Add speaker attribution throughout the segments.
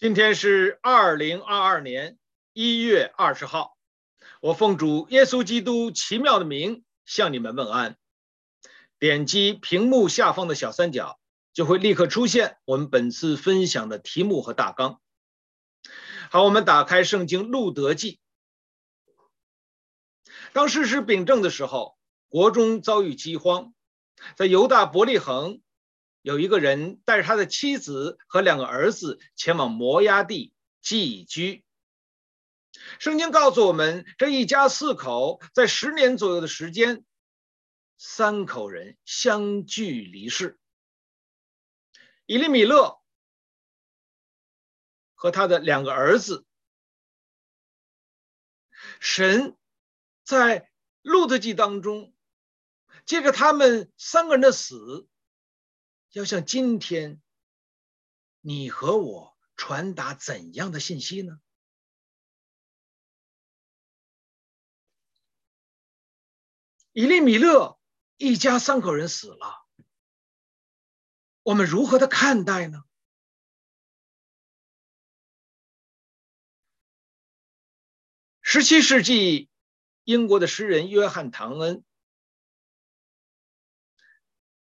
Speaker 1: 今天是二零二二年一月二十号，我奉主耶稣基督奇妙的名向你们问安。点击屏幕下方的小三角，就会立刻出现我们本次分享的题目和大纲。好，我们打开圣经路得记。当事实秉政的时候，国中遭遇饥荒，在犹大伯利恒。有一个人带着他的妻子和两个儿子前往摩押地寄居。圣经告诉我们，这一家四口在十年左右的时间，三口人相继离世。以利米勒和他的两个儿子，神在路得记当中，借着他们三个人的死。要向今天你和我传达怎样的信息呢？以利米勒一家三口人死了，我们如何的看待呢？十七世纪，英国的诗人约翰·唐恩。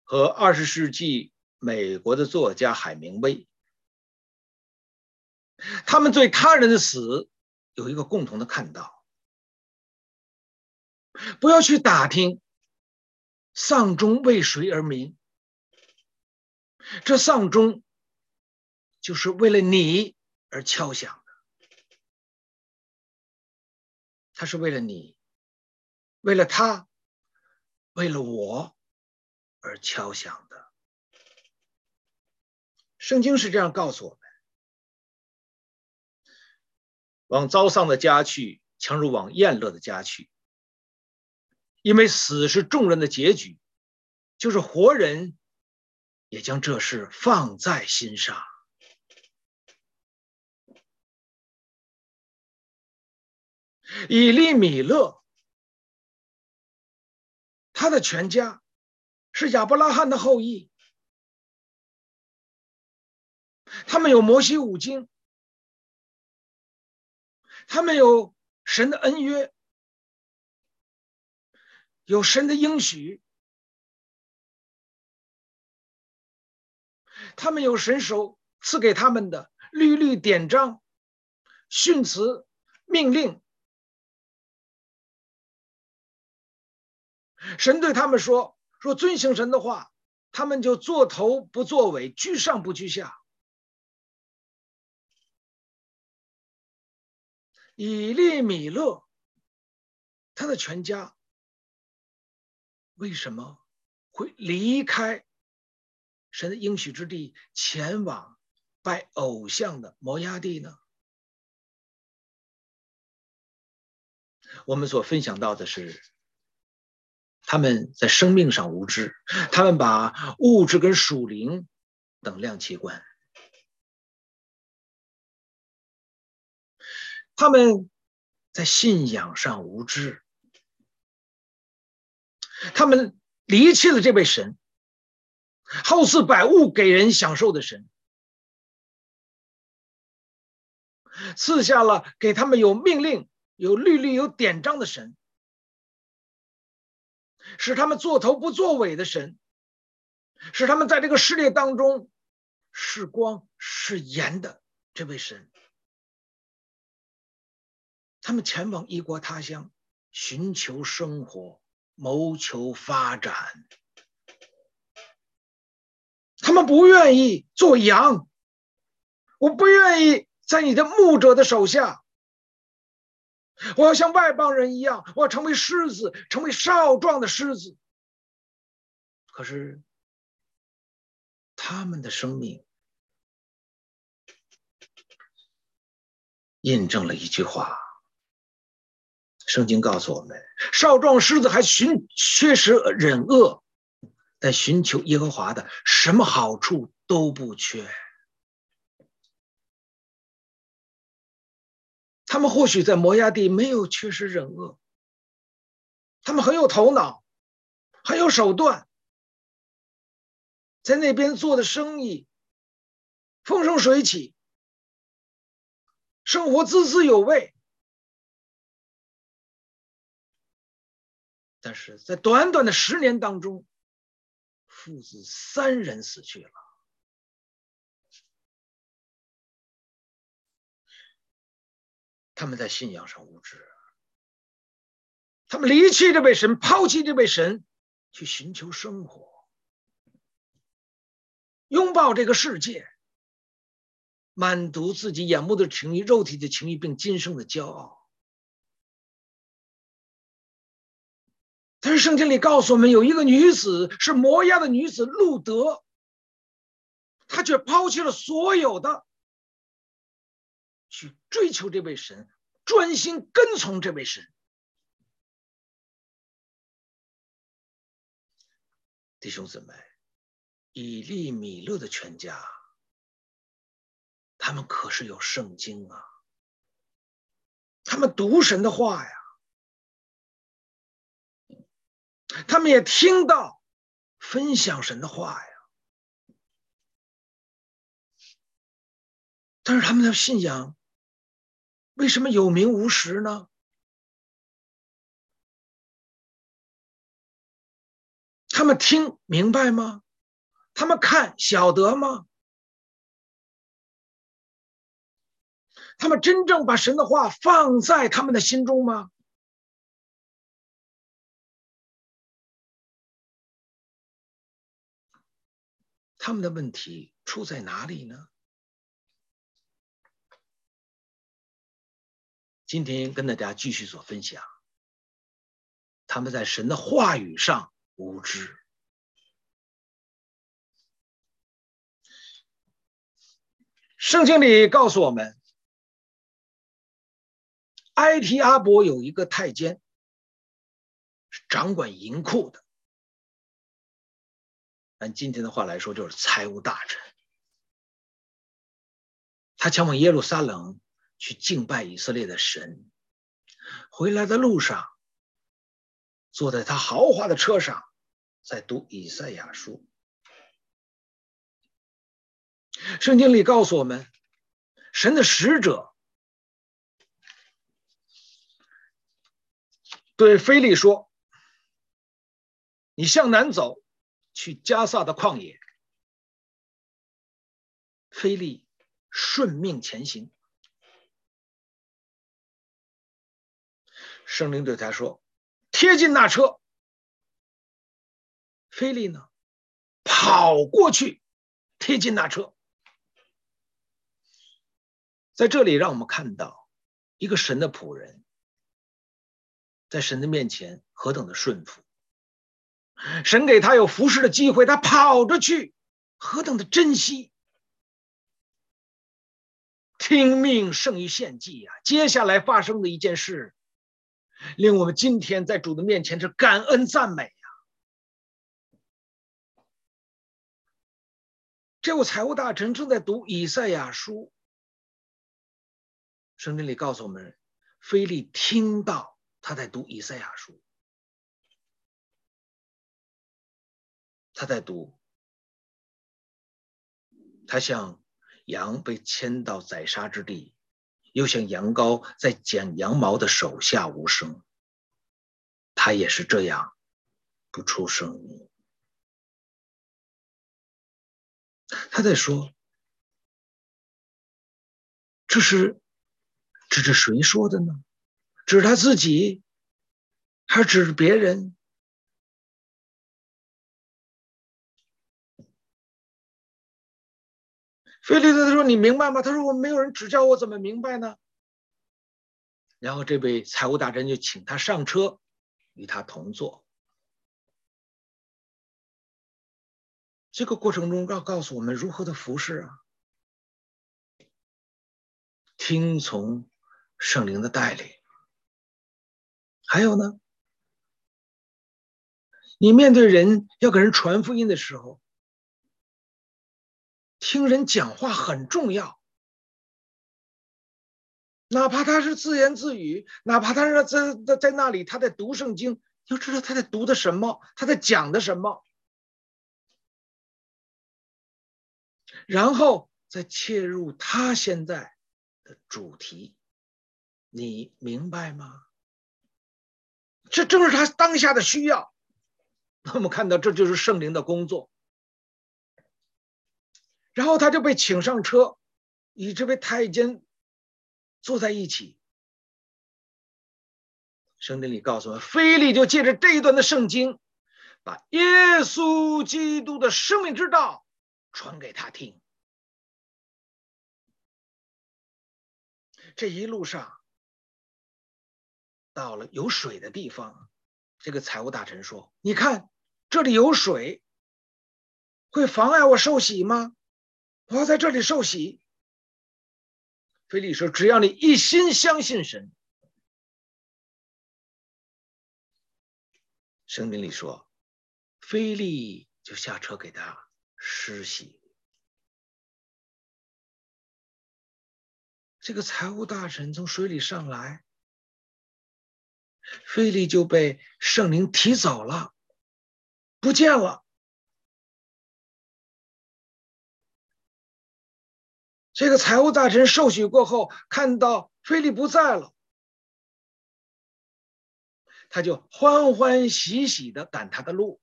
Speaker 1: 和二十世纪美国的作家海明威，他们对他人的死有一个共同的看到：不要去打听丧钟为谁而鸣，这丧钟就是为了你而敲响的，它是为了你，为了他，为了我。而敲响的，圣经是这样告诉我们：往遭丧的家去，强如往宴乐的家去，因为死是众人的结局，就是活人也将这事放在心上。以利米勒，他的全家。是亚伯拉罕的后裔，他们有摩西五经，他们有神的恩约，有神的应许，他们有神手赐给他们的律律典章、训词、命令，神对他们说。若遵行神的话，他们就做头不作尾，居上不居下。以利米勒，他的全家为什么会离开神的应许之地，前往拜偶像的摩押地呢？我们所分享到的是。他们在生命上无知，他们把物质跟属灵等量齐观；他们在信仰上无知，他们离弃了这位神，好似百物给人享受的神，赐下了给他们有命令、有律例、有典章的神。使他们做头不做尾的神，使他们在这个世界当中是光是盐的这位神，他们前往异国他乡，寻求生活，谋求发展。他们不愿意做羊，我不愿意在你的牧者的手下。我要像外邦人一样，我要成为狮子，成为少壮的狮子。可是，他们的生命印证了一句话：圣经告诉我们，少壮狮子还寻缺食忍饿，但寻求耶和华的，什么好处都不缺。他们或许在摩押地没有缺失忍饿，他们很有头脑，很有手段，在那边做的生意风生水起，生活滋滋有味。但是在短短的十年当中，父子三人死去了。他们在信仰上无知，他们离弃这位神，抛弃这位神，去寻求生活，拥抱这个世界，满足自己眼目的情欲、肉体的情欲，并今生的骄傲。但是圣经里告诉我们，有一个女子是摩押的女子路德，她却抛弃了所有的，去追求这位神，专心跟从这位神。弟兄姊妹，以利米勒的全家，他们可是有圣经啊，他们读神的话呀。他们也听到分享神的话呀，但是他们的信仰为什么有名无实呢？他们听明白吗？他们看晓得吗？他们真正把神的话放在他们的心中吗？他们的问题出在哪里呢？今天跟大家继续做分享，他们在神的话语上无知。圣经里告诉我们，埃提阿伯有一个太监，是掌管银库的。按今天的话来说，就是财务大臣。他前往耶路撒冷去敬拜以色列的神，回来的路上，坐在他豪华的车上，在读以赛亚书。圣经里告诉我们，神的使者对腓利说：“你向南走。”去加萨的旷野，腓利顺命前行。圣灵对他说：“贴近那车。”菲利呢，跑过去贴近那车。在这里，让我们看到一个神的仆人，在神的面前何等的顺服。神给他有服侍的机会，他跑着去，何等的珍惜！听命胜于献祭呀！接下来发生的一件事，令我们今天在主的面前是感恩赞美呀。这位财务大臣正在读以赛亚书，圣经里告诉我们，菲利听到他在读以赛亚书。他在读，他像羊被牵到宰杀之地，又像羊羔在剪羊毛的手下无声。他也是这样，不出声音。他在说：“这是指着谁说的呢？指他自己，还是指别人？”菲利斯他说：“你明白吗？”他说：“我没有人指教我怎么明白呢？”然后这位财务大臣就请他上车，与他同坐。这个过程中要告诉我们如何的服侍啊，听从圣灵的带领。还有呢，你面对人要给人传福音的时候。听人讲话很重要，哪怕他是自言自语，哪怕他是在在在那里他在读圣经，要知道他在读的什么，他在讲的什么，然后再切入他现在的主题，你明白吗？这正是他当下的需要。我们看到，这就是圣灵的工作。然后他就被请上车，与这位太监坐在一起。圣经里告诉我们，腓利就借着这一段的圣经，把耶稣基督的生命之道传给他听。这一路上，到了有水的地方，这个财务大臣说：“你看，这里有水，会妨碍我受洗吗？我要在这里受洗。”腓利说：“只要你一心相信神。”圣经里说，腓利就下车给他施洗。这个财务大臣从水里上来，腓利就被圣灵提走了，不见了。这个财务大臣受洗过后，看到菲利不在了。他就欢欢喜喜的赶他的路。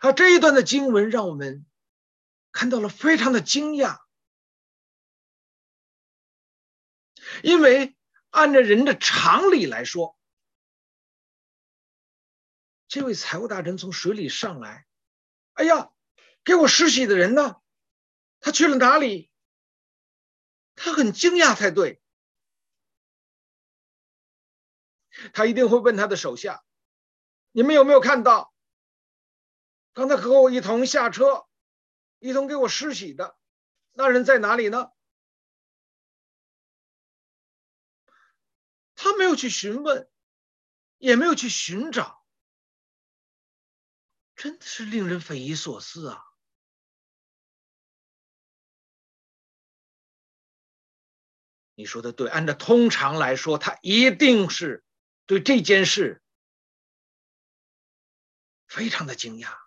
Speaker 1: 啊，这一段的经文让我们看到了非常的惊讶，因为按照人的常理来说，这位财务大臣从水里上来，哎呀，给我施洗的人呢？他去了哪里？他很惊讶才对。他一定会问他的手下：“你们有没有看到刚才和我一同下车、一同给我施洗的那人在哪里呢？”他没有去询问，也没有去寻找，真的是令人匪夷所思啊！你说的对，按照通常来说，他一定是。对这件事非常的惊讶，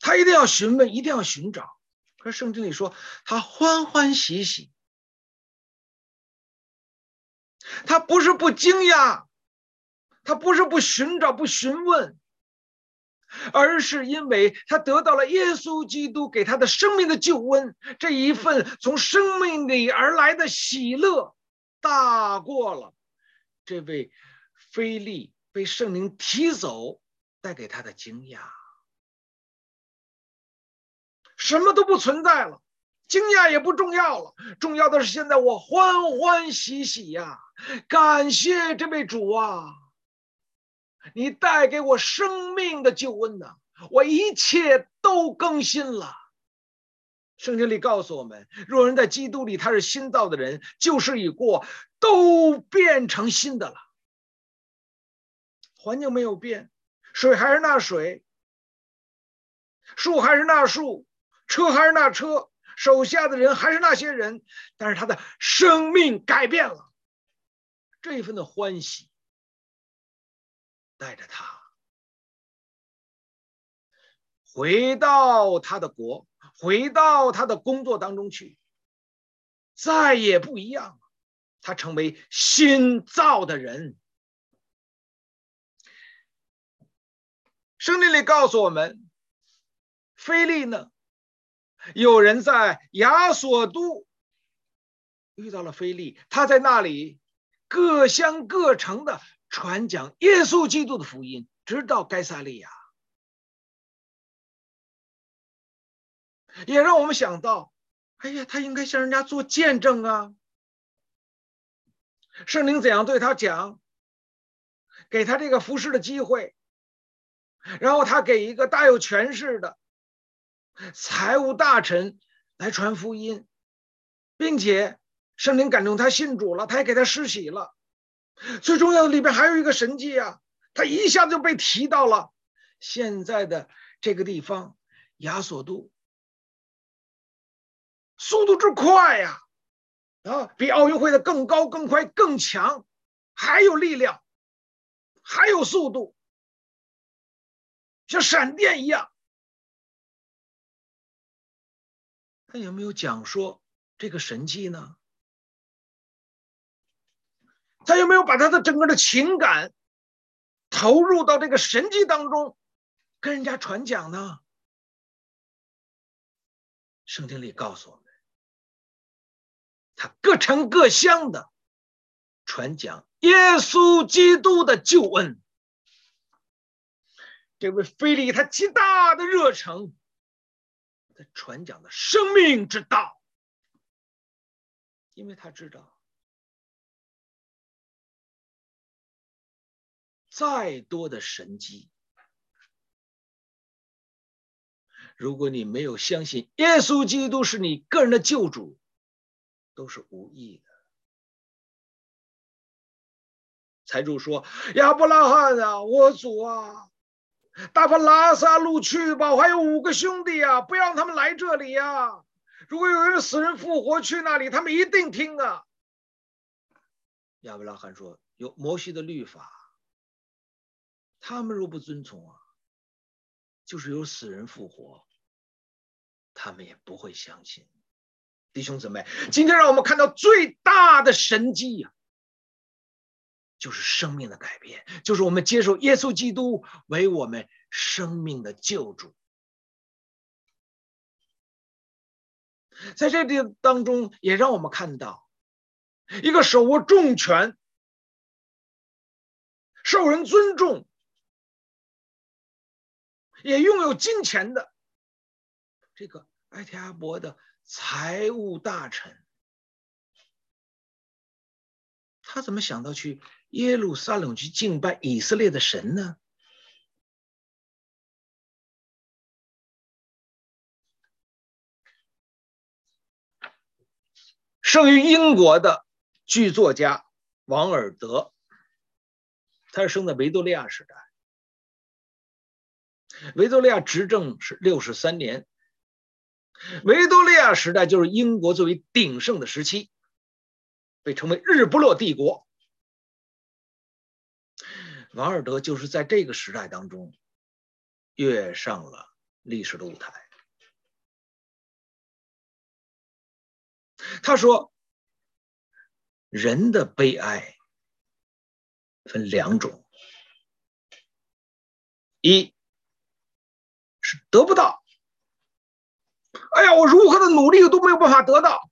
Speaker 1: 他一定要询问，一定要寻找。可是圣经里说，他欢欢喜喜，他不是不惊讶，他不是不寻找、不询问，而是因为他得到了耶稣基督给他的生命的救恩，这一份从生命里而来的喜乐，大过了。这位菲利被圣灵提走，带给他的惊讶，什么都不存在了，惊讶也不重要了，重要的是现在我欢欢喜喜呀！感谢这位主啊，你带给我生命的救恩呐，我一切都更新了。圣经里告诉我们，若人在基督里，他是新造的人，旧事已过，都变成新的了。环境没有变，水还是那水，树还是那树，车还是那车，手下的人还是那些人，但是他的生命改变了。这一份的欢喜，带着他回到他的国。回到他的工作当中去，再也不一样了。他成为新造的人。圣经里告诉我们，腓利呢，有人在亚索都遇到了腓利，他在那里各乡各城的传讲耶稣基督的福音，直到该撒利亚。也让我们想到，哎呀，他应该向人家做见证啊。圣灵怎样对他讲，给他这个服侍的机会，然后他给一个大有权势的财务大臣来传福音，并且圣灵感动他信主了，他也给他施洗了。最重要的里边还有一个神迹啊，他一下子就被提到了现在的这个地方亚索都。速度之快呀，啊，比奥运会的更高、更快、更强，还有力量，还有速度，像闪电一样。他有没有讲说这个神迹呢？他有没有把他的整个的情感投入到这个神迹当中，跟人家传讲呢？圣经里告诉我们，他各城各乡的传讲耶稣基督的救恩。这位腓利，他极大的热诚，他传讲的生命之道，因为他知道。再多的神迹，如果你没有相信耶稣基督是你个人的救主，都是无益的。财主说：“亚伯拉罕啊，我主啊，打发拉撒路去吧，我还有五个兄弟啊，不要让他们来这里呀。如果有人死人复活去那里，他们一定听啊。”亚伯拉罕说：“有摩西的律法。”他们若不遵从啊，就是有死人复活，他们也不会相信。弟兄姊妹，今天让我们看到最大的神迹呀，就是生命的改变，就是我们接受耶稣基督为我们生命的救主。在这里当中，也让我们看到一个手握重权、受人尊重。也拥有金钱的这个埃提阿伯的财务大臣，他怎么想到去耶路撒冷去敬拜以色列的神呢？生于英国的剧作家王尔德，他是生在维多利亚时代。维多利亚执政是六十三年，维多利亚时代就是英国最为鼎盛的时期，被称为日不落帝国。王尔德就是在这个时代当中跃上了历史的舞台。他说：“人的悲哀分两种，一。”得不到，哎呀，我如何的努力都没有办法得到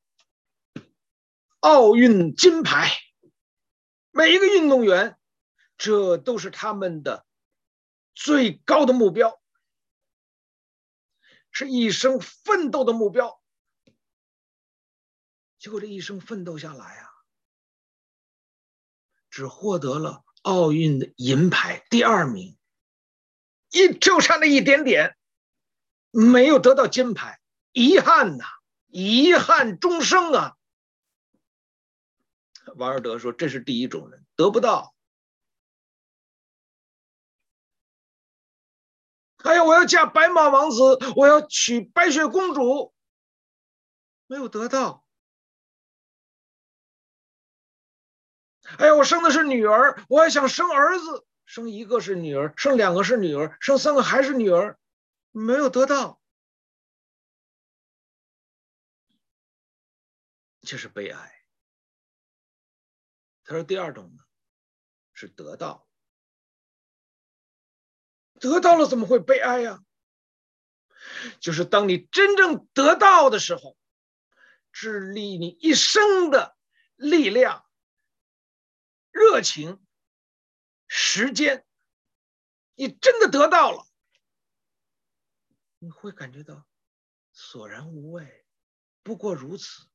Speaker 1: 奥运金牌。每一个运动员，这都是他们的最高的目标，是一生奋斗的目标。结果这一生奋斗下来啊，只获得了奥运的银牌第二名，一就差那一点点。没有得到金牌，遗憾呐，遗憾终生啊！王尔德说：“这是第一种人，得不到。哎呀，我要嫁白马王子，我要娶白雪公主，没有得到。哎呀，我生的是女儿，我还想生儿子，生一个是女儿，生两个是女儿，生三个还是女儿。”没有得到，这是悲哀。他说：“第二种呢，是得到，得到了怎么会悲哀呀？就是当你真正得到的时候，致力你一生的力量、热情、时间，你真的得到了。”你会感觉到索然无味，不过如此。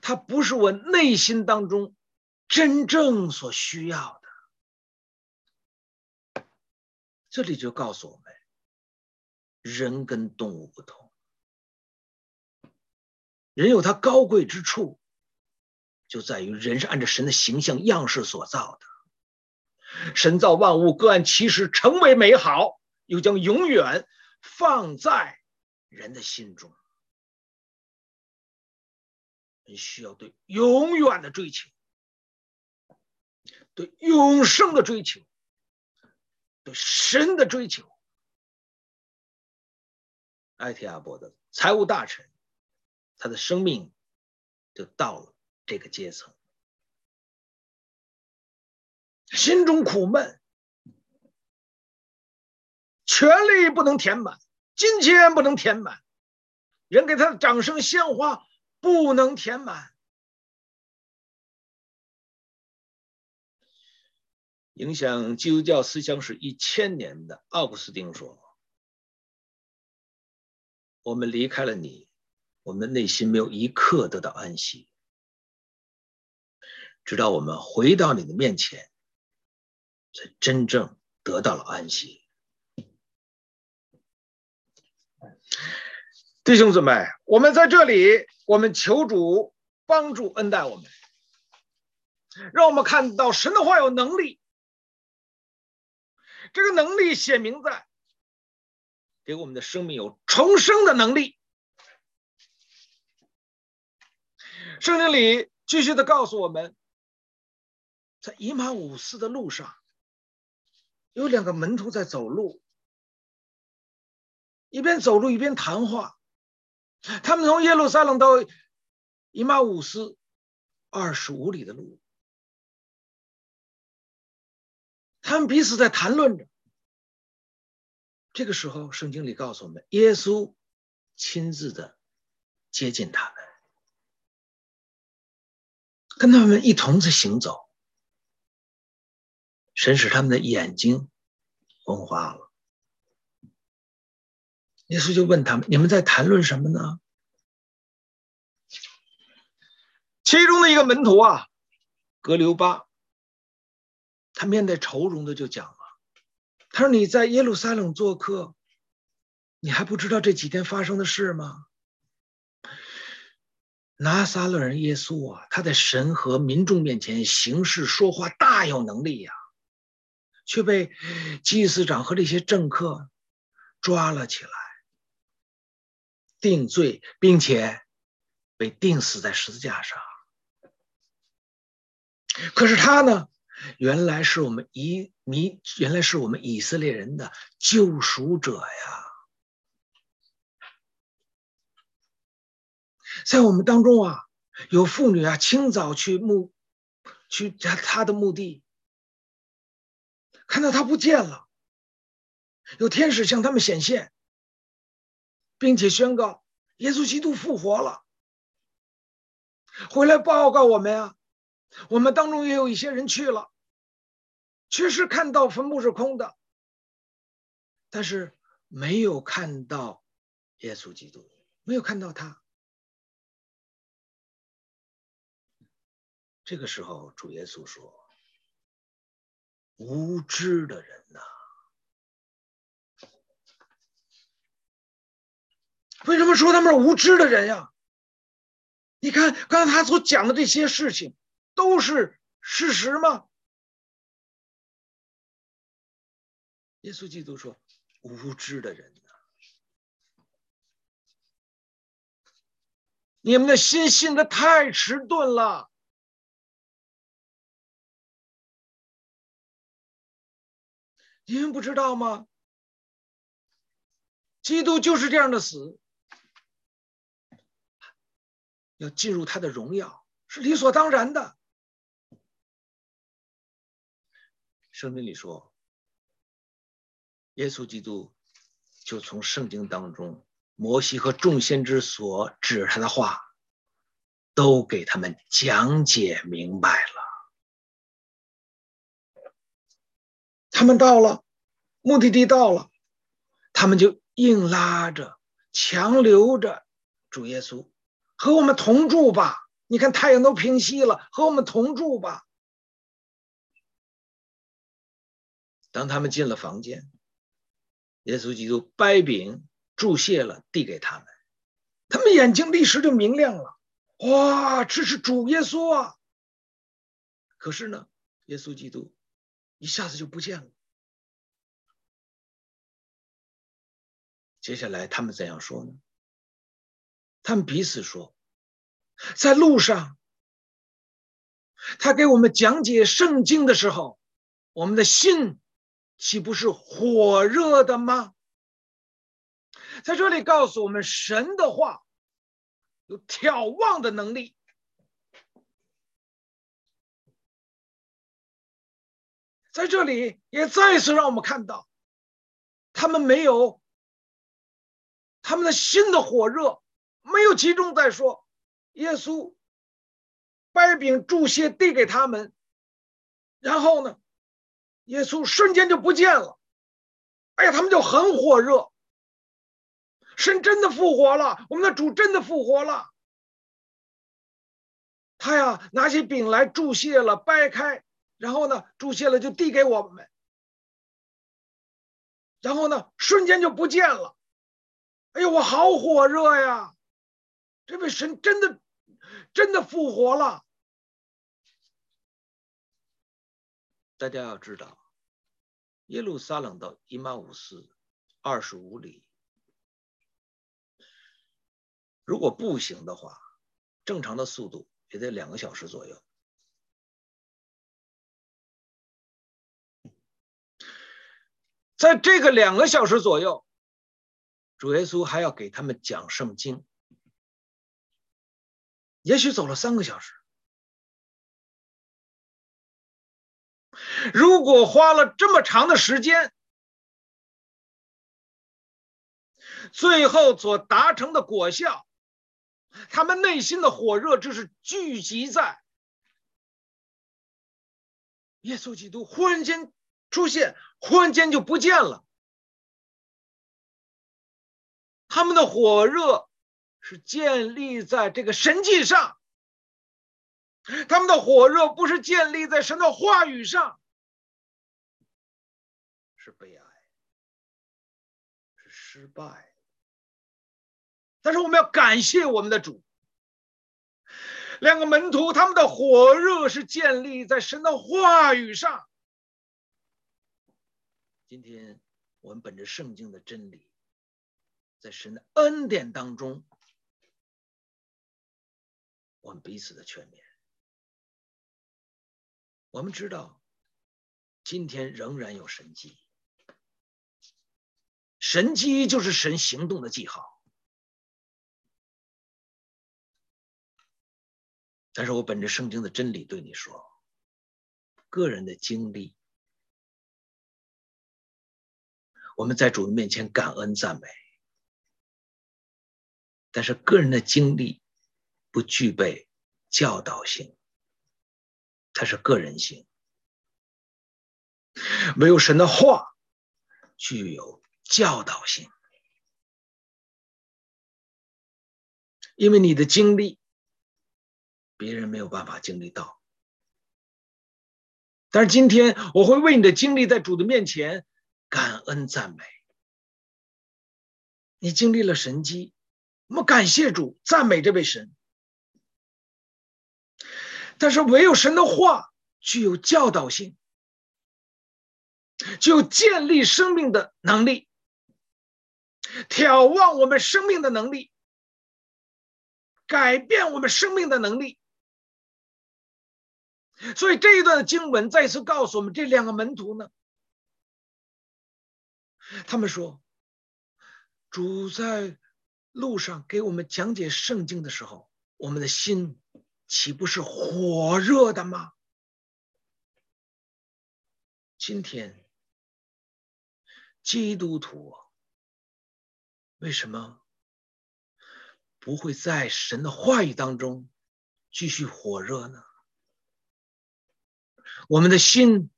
Speaker 1: 它不是我内心当中真正所需要的。这里就告诉我们，人跟动物不同，人有他高贵之处，就在于人是按照神的形象样式所造的。神造万物各按其时成为美好。又将永远放在人的心中。你需要对永远的追求，对永生的追求，对神的追求。埃提阿伯的财务大臣，他的生命就到了这个阶层，心中苦闷，权力不能填满，金钱不能填满，人给他的掌声鲜花不能填满。影响基督教思想史一千年的奥古斯丁说：“我们离开了你，我们内心没有一刻得到安息，直到我们回到你的面前，才真正得到了安息。”弟兄姊妹，我们在这里，我们求主帮助恩待我们，让我们看到神的话有能力。这个能力写明在给我们的生命有重生的能力。圣经里继续的告诉我们，在以马忤斯的路上，有两个门徒在走路，一边走路一边谈话。他们从耶路撒冷到以马忤斯二十五里的路。他们彼此在谈论着。这个时候，圣经里告诉我们，耶稣亲自的接近他们，跟他们一同在行走。神使他们的眼睛昏花了。耶稣就问他们：“你们在谈论什么呢？”其中的一个门徒啊，革流巴。他面带愁容的就讲了，他说：“你在耶路撒冷做客，你还不知道这几天发生的事吗？拿撒勒人耶稣啊，他在神和民众面前行事说话大有能力呀，却被祭司长和这些政客抓了起来，定罪，并且被钉死在十字架上。可是他呢？”原来是我们以弥，原来是我们以色列人的救赎者呀！在我们当中啊，有妇女啊，清早去墓，去他他的墓地，看到他不见了，有天使向他们显现，并且宣告耶稣基督复活了，回来报告我们啊。我们当中也有一些人去了，确实看到坟墓是空的，但是没有看到耶稣基督，没有看到他。这个时候，主耶稣说：“无知的人呐，为什么说他们是无知的人呀？你看刚才他所讲的这些事情。”都是事实吗？耶稣基督说：“无知的人呐，你们的心信的太迟钝了。你们不知道吗？基督就是这样的死，要进入他的荣耀，是理所当然的。”圣经里说，耶稣基督就从圣经当中，摩西和众先知所指他的话，都给他们讲解明白了。他们到了目的地，到了，他们就硬拉着、强留着主耶稣和我们同住吧。你看太阳都平息了，和我们同住吧。当他们进了房间，耶稣基督掰饼祝谢了，递给他们，他们眼睛立时就明亮了。哇，这是主耶稣啊！可是呢，耶稣基督一下子就不见了。接下来他们怎样说呢？他们彼此说，在路上，他给我们讲解圣经的时候，我们的心。岂不是火热的吗？在这里告诉我们，神的话有眺望的能力。在这里也再次让我们看到，他们没有他们的心的火热，没有集中在说耶稣掰饼祝谢递给他们，然后呢，耶稣瞬间就不见了。哎呀，他们就很火热。神真的复活了，我们的主真的复活了。他呀，拿起饼来祝谢了，掰开。然后呢，祝谢了就递给我们，然后呢，瞬间就不见了。哎呦，我好火热呀！这位神真的，真的复活了。大家要知道，耶路撒冷到伊马忤斯二十五里，如果步行的话，正常的速度也得两个小时左右。在这个两个小时左右，主耶稣还要给他们讲圣经。也许走了三个小时。如果花了这么长的时间，最后所达成的果效，他们内心的火热就是聚集在耶稣基督忽然间。出现，忽然间就不见了。他们的火热是建立在这个神迹上，他们的火热不是建立在神的话语上，是悲哀，是失败。但是我们要感谢我们的主，两个门徒他们的火热是建立在神的话语上。今天我们本着圣经的真理，在神的恩典当中，我们彼此的劝勉。我们知道，今天仍然有神迹，神迹就是神行动的记号。但是我本着圣经的真理对你说，个人的经历。我们在主的面前感恩赞美，但是个人的经历不具备教导性，它是个人性。没有神的话具有教导性，因为你的经历别人没有办法经历到。但是今天我会为你的经历在主的面前。感恩赞美，你经历了神迹，我们感谢主，赞美这位神。但是唯有神的话具有教导性，具有建立生命的能力，眺望我们生命的能力，改变我们生命的能力。所以这一段经文再次告诉我们，这两个门徒呢。他们说：“主在路上给我们讲解圣经的时候，我们的心岂不是火热的吗？”今天，基督徒为什么不会在神的话语当中继续火热呢？我们的心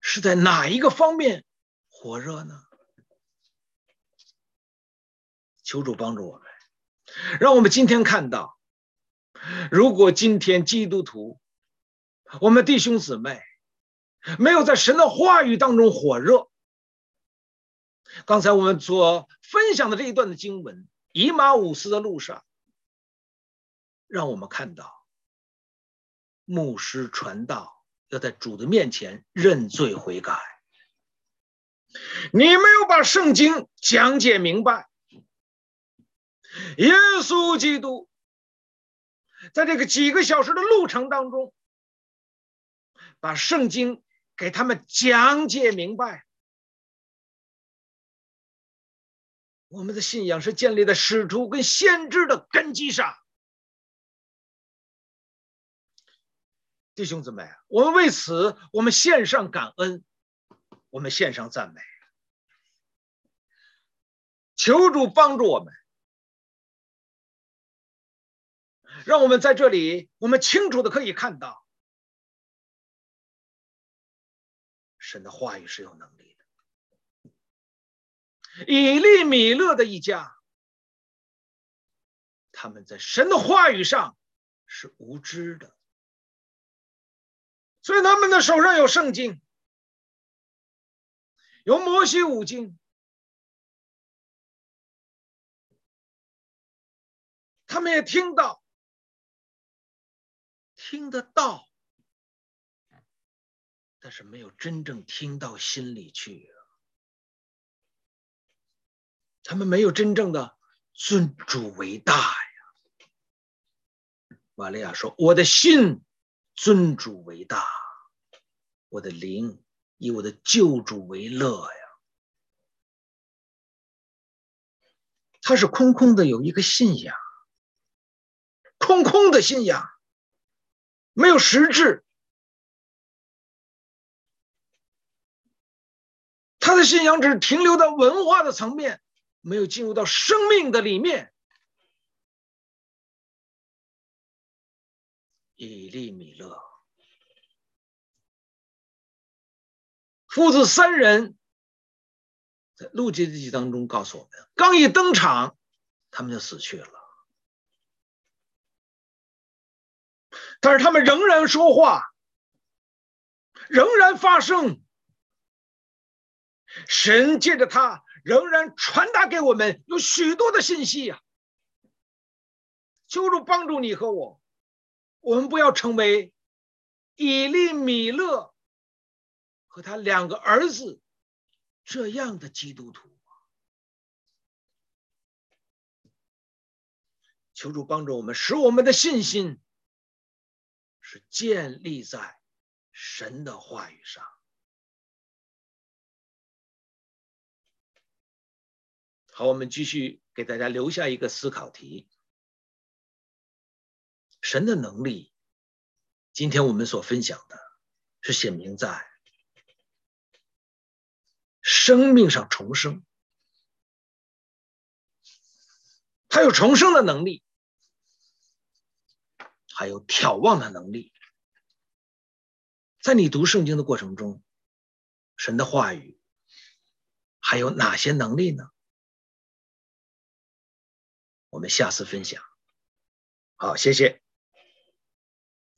Speaker 1: 是在哪一个方面？火热呢？求主帮助我们，让我们今天看到，如果今天基督徒，我们弟兄姊妹没有在神的话语当中火热，刚才我们所分享的这一段的经文，以马忤斯的路上，让我们看到，牧师传道要在主的面前认罪悔改。你没有把圣经讲解明白，耶稣基督在这个几个小时的路程当中，把圣经给他们讲解明白。我们的信仰是建立在使徒跟先知的根基上。弟兄姊妹，我们为此，我们献上感恩，我们献上赞美，求主帮助我们，让我们在这里，我们清楚的可以看到，神的话语是有能力的。以利米勒的一家，他们在神的话语上是无知的。所以他们的手上有圣经，有摩西五经，他们也听到，听得到，但是没有真正听到心里去啊。他们没有真正的尊主为大呀。玛利亚说：“我的心。”尊主为大，我的灵以我的救主为乐呀。他是空空的有一个信仰，空空的信仰，没有实质。他的信仰只停留在文化的层面，没有进入到生命的里面。以利米勒父子三人，在路加记当中告诉我们，刚一登场，他们就死去了。但是他们仍然说话，仍然发声，神借着他仍然传达给我们有许多的信息呀。求主帮助你和我。我们不要成为以利米勒和他两个儿子这样的基督徒。求主帮助我们，使我们的信心是建立在神的话语上。好，我们继续给大家留下一个思考题。神的能力，今天我们所分享的，是显明在生命上重生，他有重生的能力，还有眺望的能力。在你读圣经的过程中，神的话语还有哪些能力呢？我们下次分享。好，谢谢。